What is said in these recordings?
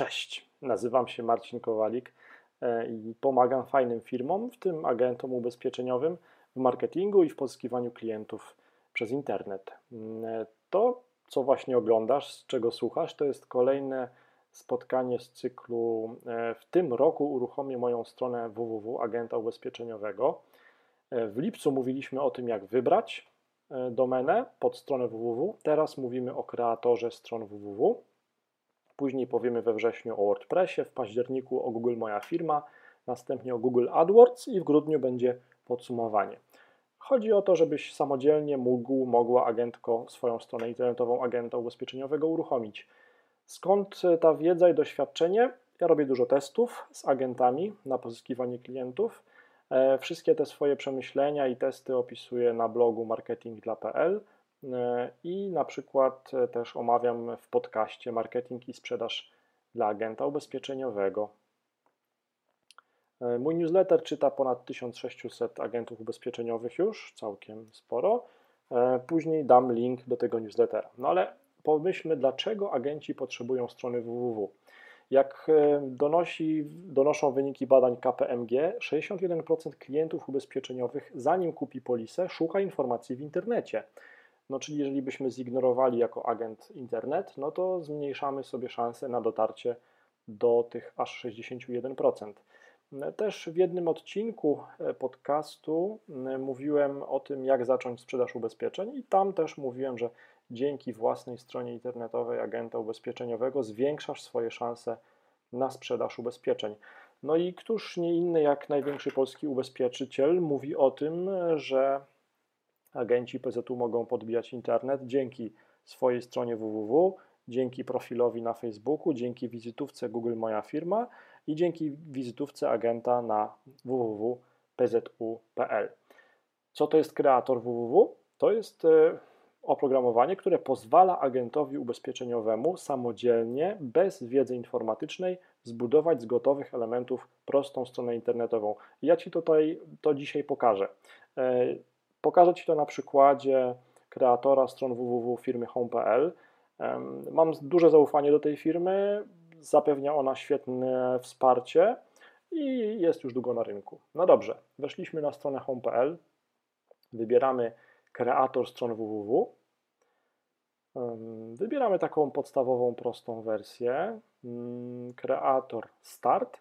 Cześć, nazywam się Marcin Kowalik e, i pomagam fajnym firmom, w tym agentom ubezpieczeniowym, w marketingu i w pozyskiwaniu klientów przez internet. Mm, to, co właśnie oglądasz, z czego słuchasz, to jest kolejne spotkanie z cyklu. E, w tym roku uruchomię moją stronę www agenta ubezpieczeniowego. E, w lipcu mówiliśmy o tym, jak wybrać domenę pod stronę www. Teraz mówimy o kreatorze stron www. Później powiemy we wrześniu o WordPressie, w październiku o Google Moja Firma, następnie o Google AdWords i w grudniu będzie podsumowanie. Chodzi o to, żebyś samodzielnie mógł, mogła agentko swoją stronę internetową agenta ubezpieczeniowego uruchomić. Skąd ta wiedza i doświadczenie? Ja robię dużo testów z agentami na pozyskiwanie klientów. E, wszystkie te swoje przemyślenia i testy opisuję na blogu marketingdla.pl. E, i na przykład e, też omawiam w podcaście marketing i sprzedaż dla agenta ubezpieczeniowego. E, mój newsletter czyta ponad 1600 agentów ubezpieczeniowych już, całkiem sporo. Później dam link do tego newslettera. No ale pomyślmy, dlaczego agenci potrzebują strony www. Jak donosi, donoszą wyniki badań KPMG, 61% klientów ubezpieczeniowych, zanim kupi polisę, szuka informacji w internecie. No czyli jeżeli byśmy zignorowali jako agent internet, no to zmniejszamy sobie szanse na dotarcie do tych aż 61%. Też w jednym odcinku e, podcastu mówiłem o tym, jak zacząć sprzedaż ubezpieczeń, i tam też mówiłem, że dzięki własnej stronie internetowej agenta ubezpieczeniowego zwiększasz swoje szanse na sprzedaż ubezpieczeń. No i któż nie inny jak największy polski ubezpieczyciel mówi o tym, że agenci PZU mogą podbijać internet dzięki swojej stronie www, dzięki profilowi na Facebooku, dzięki wizytówce Google Moja Firma i dzięki wizytówce agenta na www.pzu.pl. Co to jest kreator www? To jest e, oprogramowanie, które pozwala agentowi ubezpieczeniowemu samodzielnie, bez wiedzy informatycznej, zbudować z gotowych elementów prostą stronę internetową. Ja Ci tutaj to dzisiaj pokażę. Pokażę Ci to na przykładzie kreatora stron www firmy home.pl. Mam duże zaufanie do tej firmy, zapewnia ona świetne wsparcie i jest już długo na rynku. No dobrze, weszliśmy na stronę home.pl, wybieramy kreator stron www, wybieramy taką podstawową, prostą wersję, mm, kreator start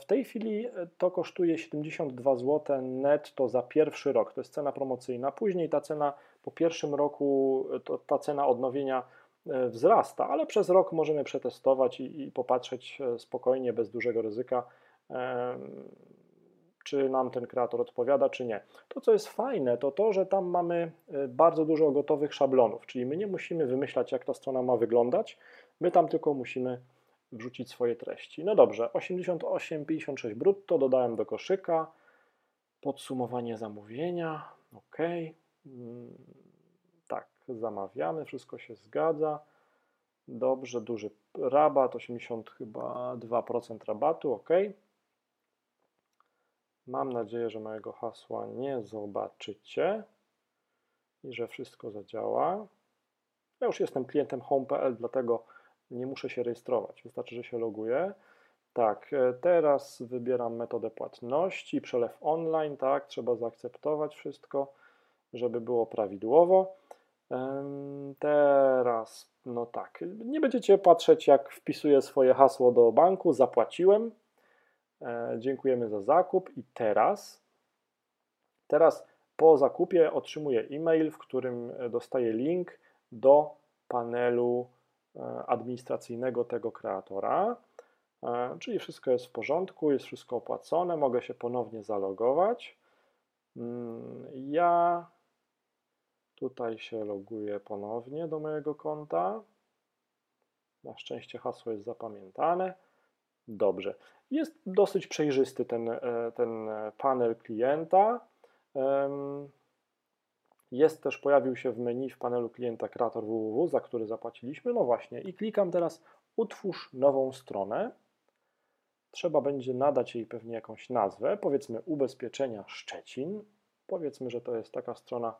w tej chwili e, to kosztuje 72 zł netto za pierwszy rok. To jest cena promocyjna. Później ta cena po pierwszym roku, e, to, ta cena odnowienia wzrasta, ale przez rok możemy przetestować i, i popatrzeć spokojnie, bez dużego ryzyka, czy nam ten kreator odpowiada, czy nie. To, co jest fajne, to to, że tam mamy bardzo dużo gotowych szablonów, czyli my nie musimy wymyślać, jak ta strona ma wyglądać, my tam tylko musimy wrzucić swoje treści. No dobrze, 88,56 brutto dodałem do koszyka. Podsumowanie zamówienia. OK. Mm, tak, zamawiamy, wszystko się zgadza. Dobrze, duży rabat, 80 chyba 2% rabatu, OK. Mam nadzieję, że mojego hasła nie zobaczycie i że wszystko zadziała. Ja już jestem klientem home.pl, dlatego nie muszę się rejestrować, wystarczy, że się loguję. Tak, e, teraz wybieram metodę płatności, przelew online, tak, trzeba zaakceptować wszystko, żeby było prawidłowo. Teraz, no tak, nie będziecie patrzeć, jak wpisuję swoje hasło do banku, zapłaciłem, e, dziękujemy za zakup i teraz, teraz po zakupie otrzymuję e-mail, w którym dostaję link do panelu E, administracyjnego tego kreatora, e, czyli wszystko jest w porządku, jest wszystko opłacone, mogę się ponownie zalogować. Mm, ja tutaj się loguję ponownie do mojego konta. Na szczęście hasło jest zapamiętane. Dobrze. Jest dosyć przejrzysty ten, e, ten panel klienta. Jest też, pojawił się w menu w panelu klienta kreator www, za który zapłaciliśmy. No właśnie, i klikam teraz utwórz nową stronę. Trzeba będzie nadać jej pewnie jakąś nazwę, powiedzmy ubezpieczenia Szczecin. Powiedzmy, że to jest taka strona,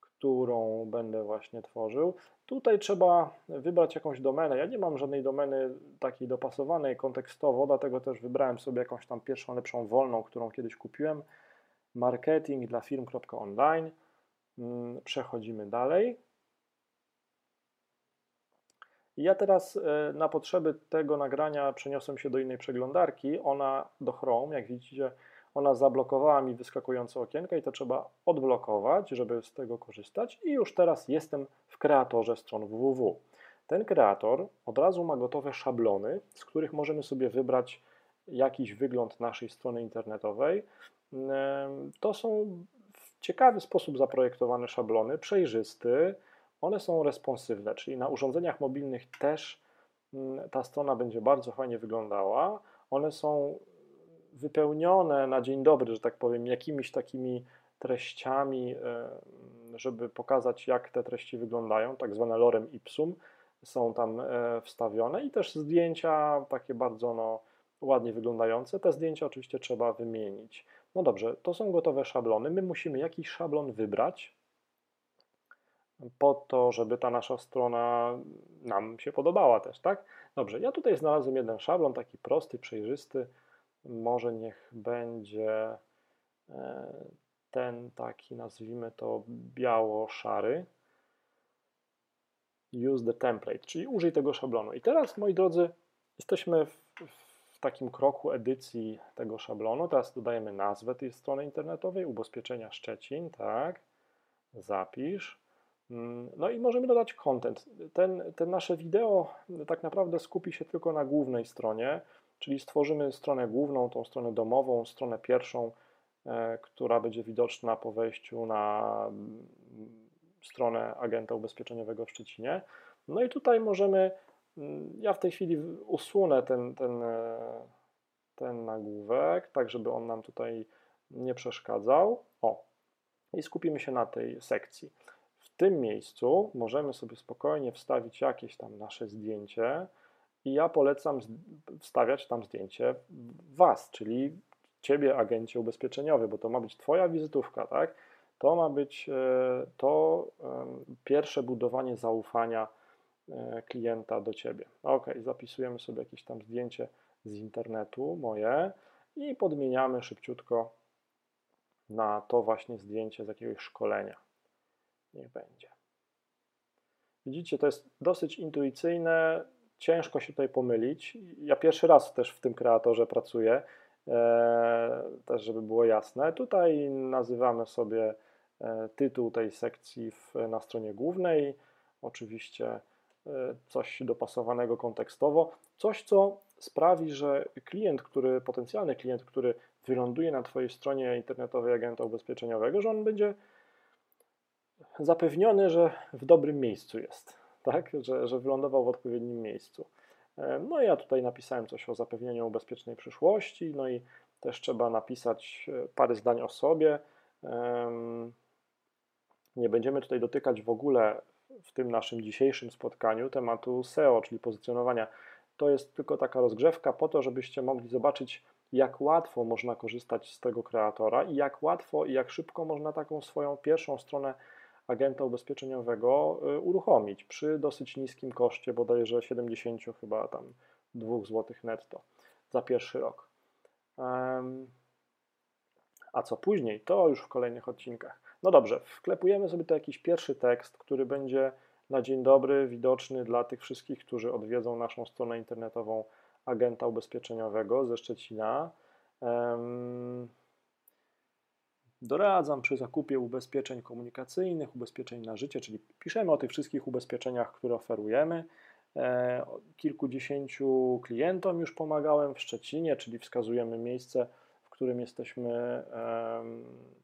którą będę właśnie tworzył. Tutaj trzeba wybrać jakąś domenę. Ja nie mam żadnej domeny takiej dopasowanej kontekstowo, dlatego też wybrałem sobie jakąś tam pierwszą, lepszą, wolną, którą kiedyś kupiłem. Marketing dla firm.online. Mm, przechodzimy dalej. Ja teraz e, na potrzeby tego nagrania przeniosłem się do innej przeglądarki. Ona do Chrome, jak widzicie, ona zablokowała mi wyskakujące okienka i to trzeba odblokować, żeby z tego korzystać. I już teraz jestem w kreatorze stron www. Ten kreator od razu ma gotowe szablony, z których możemy sobie wybrać jakiś wygląd naszej strony internetowej. To są ciekawy sposób zaprojektowane szablony, przejrzysty. One są responsywne, czyli na urządzeniach mobilnych też mm, ta strona będzie bardzo fajnie wyglądała. One są wypełnione na dzień dobry, że tak powiem, jakimiś takimi treściami, e, żeby pokazać, jak te treści wyglądają, tak zwane lorem ipsum, są tam e, wstawione i też zdjęcia takie bardzo no, ładnie wyglądające. Te zdjęcia oczywiście trzeba wymienić. No dobrze, to są gotowe szablony. My musimy jakiś szablon wybrać po to, żeby ta nasza strona nam się podobała też, tak? Dobrze, ja tutaj znalazłem jeden szablon, taki prosty, przejrzysty, może niech będzie e, ten taki, nazwijmy to biało-szary. Use the template, czyli użyj tego szablonu. I teraz, moi drodzy, jesteśmy w, w takim kroku edycji tego szablonu. Teraz dodajemy nazwę tej strony internetowej, ubezpieczenia Szczecin, tak, zapisz. Mm, no i możemy dodać content. Ten, ten nasze wideo tak naprawdę skupi się tylko na głównej stronie. Czyli stworzymy stronę główną, tą stronę domową, stronę pierwszą, e, która będzie widoczna po wejściu na mm, stronę agenta ubezpieczeniowego w Szczecinie. No i tutaj możemy, ja w tej chwili usunę ten, ten, e, ten nagłówek, tak żeby on nam tutaj nie przeszkadzał. O, i skupimy się na tej sekcji. W tym miejscu możemy sobie spokojnie wstawić jakieś tam nasze zdjęcie, i ja polecam wstawiać tam zdjęcie Was, czyli Ciebie, agencie ubezpieczeniowy, bo to ma być Twoja wizytówka, tak? To ma być e, to pierwsze budowanie zaufania klienta do Ciebie. Ok, zapisujemy sobie jakieś tam zdjęcie z internetu moje i podmieniamy szybciutko na to właśnie zdjęcie z jakiegoś szkolenia. Niech będzie. Widzicie, to jest dosyć intuicyjne, ciężko się tutaj pomylić. Ja pierwszy raz też w tym kreatorze pracuję, e, też żeby było jasne. Tutaj nazywamy sobie e, tytuł tej sekcji na stronie głównej, oczywiście e, coś dopasowanego kontekstowo, coś co sprawi, że klient, który, potencjalny klient, który wyląduje na Twojej stronie internetowej agenta ubezpieczeniowego, że on będzie zapewniony, że w dobrym miejscu jest tak, że, że wylądował w odpowiednim miejscu. E, no ja tutaj napisałem coś o zapewnieniu bezpiecznej przyszłości, no i też trzeba napisać e, parę zdań o sobie. Nie będziemy tutaj dotykać w ogóle w tym naszym dzisiejszym spotkaniu tematu SEO, czyli pozycjonowania. To jest tylko taka rozgrzewka po to, żebyście mogli zobaczyć, jak łatwo można korzystać z tego kreatora i jak łatwo i jak szybko można taką swoją pierwszą stronę agenta ubezpieczeniowego y, uruchomić przy dosyć niskim koszcie, bodajże 70 chyba tam 2 zł netto za pierwszy rok. A co później, to już w kolejnych odcinkach. No dobrze, wklepujemy sobie tu jakiś pierwszy tekst, który będzie na dzień dobry widoczny dla tych wszystkich, którzy odwiedzą naszą stronę internetową agenta ubezpieczeniowego ze Szczecina. Doradzam przy zakupie ubezpieczeń komunikacyjnych, ubezpieczeń na życie, czyli piszemy o tych wszystkich ubezpieczeniach, które oferujemy. E, kilkudziesięciu klientom już pomagałem w Szczecinie, czyli wskazujemy miejsce, w którym jesteśmy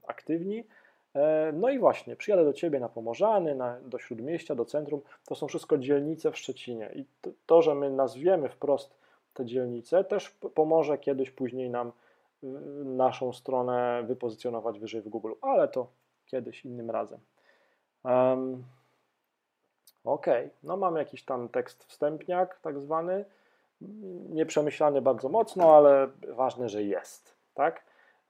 aktywni. E, no i właśnie, przyjadę do Ciebie na Pomorzany, na, do Śródmieścia, do centrum. To są wszystko dzielnice w Szczecinie. I to, to, że my nazwiemy wprost te dzielnice, też pomoże kiedyś później nam naszą stronę wypozycjonować wyżej w Google, ale to kiedyś innym razem. Um, ok, no mam jakiś tam tekst wstępniak, tak zwany, nieprzemyślany bardzo mocno, ale ważne, że jest, tak?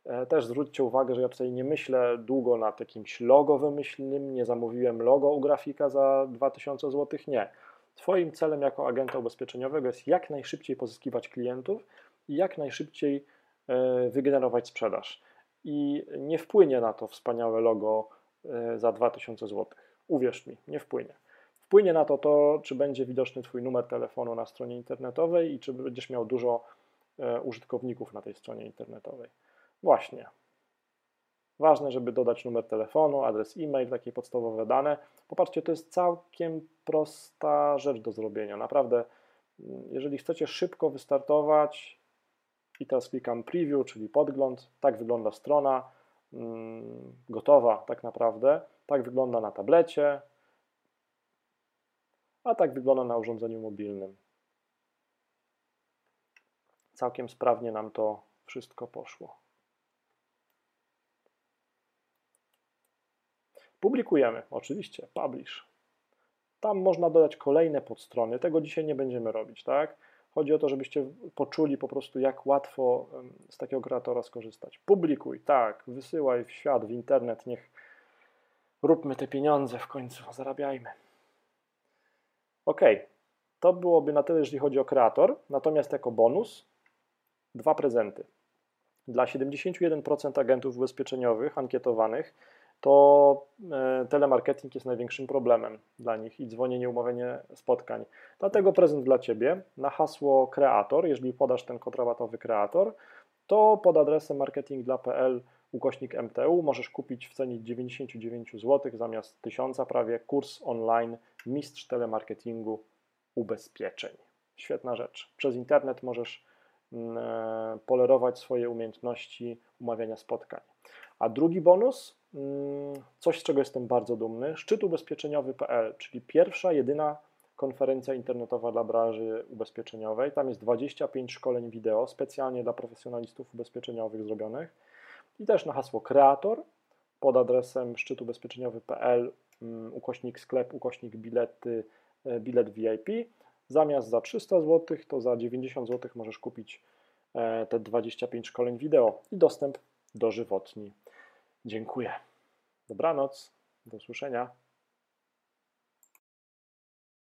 E, też zwróćcie uwagę, że ja tutaj nie myślę długo nad jakimś logo wymyślnym, nie zamówiłem logo u grafika za 2000 zł, nie. Twoim celem jako agenta ubezpieczeniowego jest jak najszybciej pozyskiwać klientów i jak najszybciej e, wygenerować sprzedaż. I nie wpłynie na to wspaniałe logo e, za 2000 zł. Uwierz mi, nie wpłynie. Wpłynie na to to, czy będzie widoczny Twój numer telefonu na stronie internetowej i czy będziesz miał dużo użytkowników na tej stronie internetowej. Właśnie. Ważne, żeby dodać numer telefonu, adres e-mail, takie podstawowe dane. Popatrzcie, to jest całkiem prosta rzecz do zrobienia. Naprawdę, jeżeli chcecie szybko wystartować, i teraz klikam preview, czyli podgląd, tak wygląda strona, mm, gotowa tak naprawdę, tak wygląda na tablecie, a tak wygląda na urządzeniu mobilnym. Całkiem sprawnie nam to wszystko poszło. Publikujemy, oczywiście, publish. Tam można dodać kolejne podstrony, tego dzisiaj nie będziemy robić, tak? Chodzi o to, żebyście poczuli po prostu, jak łatwo z takiego kreatora skorzystać. Publikuj, tak, wysyłaj w świat, w internet, niech róbmy te pieniądze w końcu, zarabiajmy. Ok, to byłoby na tyle, jeżeli chodzi o kreator. Natomiast jako bonus dwa prezenty. Dla 71% agentów ubezpieczeniowych ankietowanych to e, telemarketing jest największym problemem dla nich i dzwonienie, umawianie spotkań. Dlatego prezent dla Ciebie na hasło kreator, jeżeli podasz ten kod rabatowy kreator, to pod adresem marketingdla.pl ukośnik MTU możesz kupić w cenie 99 zł zamiast 1000 prawie kurs online Mistrz Telemarketingu Ubezpieczeń. Świetna rzecz. Przez internet możesz mm, e, polerować swoje umiejętności umawiania spotkań. A drugi bonus coś, z czego jestem bardzo dumny, szczyt ubezpieczeniowy.pl, czyli pierwsza, jedyna konferencja internetowa dla branży ubezpieczeniowej. Tam jest 25 szkoleń wideo specjalnie dla profesjonalistów ubezpieczeniowych zrobionych i też na hasło kreator pod adresem szczytubezpieczeniowy.pl mm, ukośnik sklep, ukośnik bilety, e, bilet VIP. Zamiast za 300 zł, to za 90 zł możesz kupić e, te 25 szkoleń wideo i dostęp dożywotni. Dziękuję. Dobranoc. Do usłyszenia.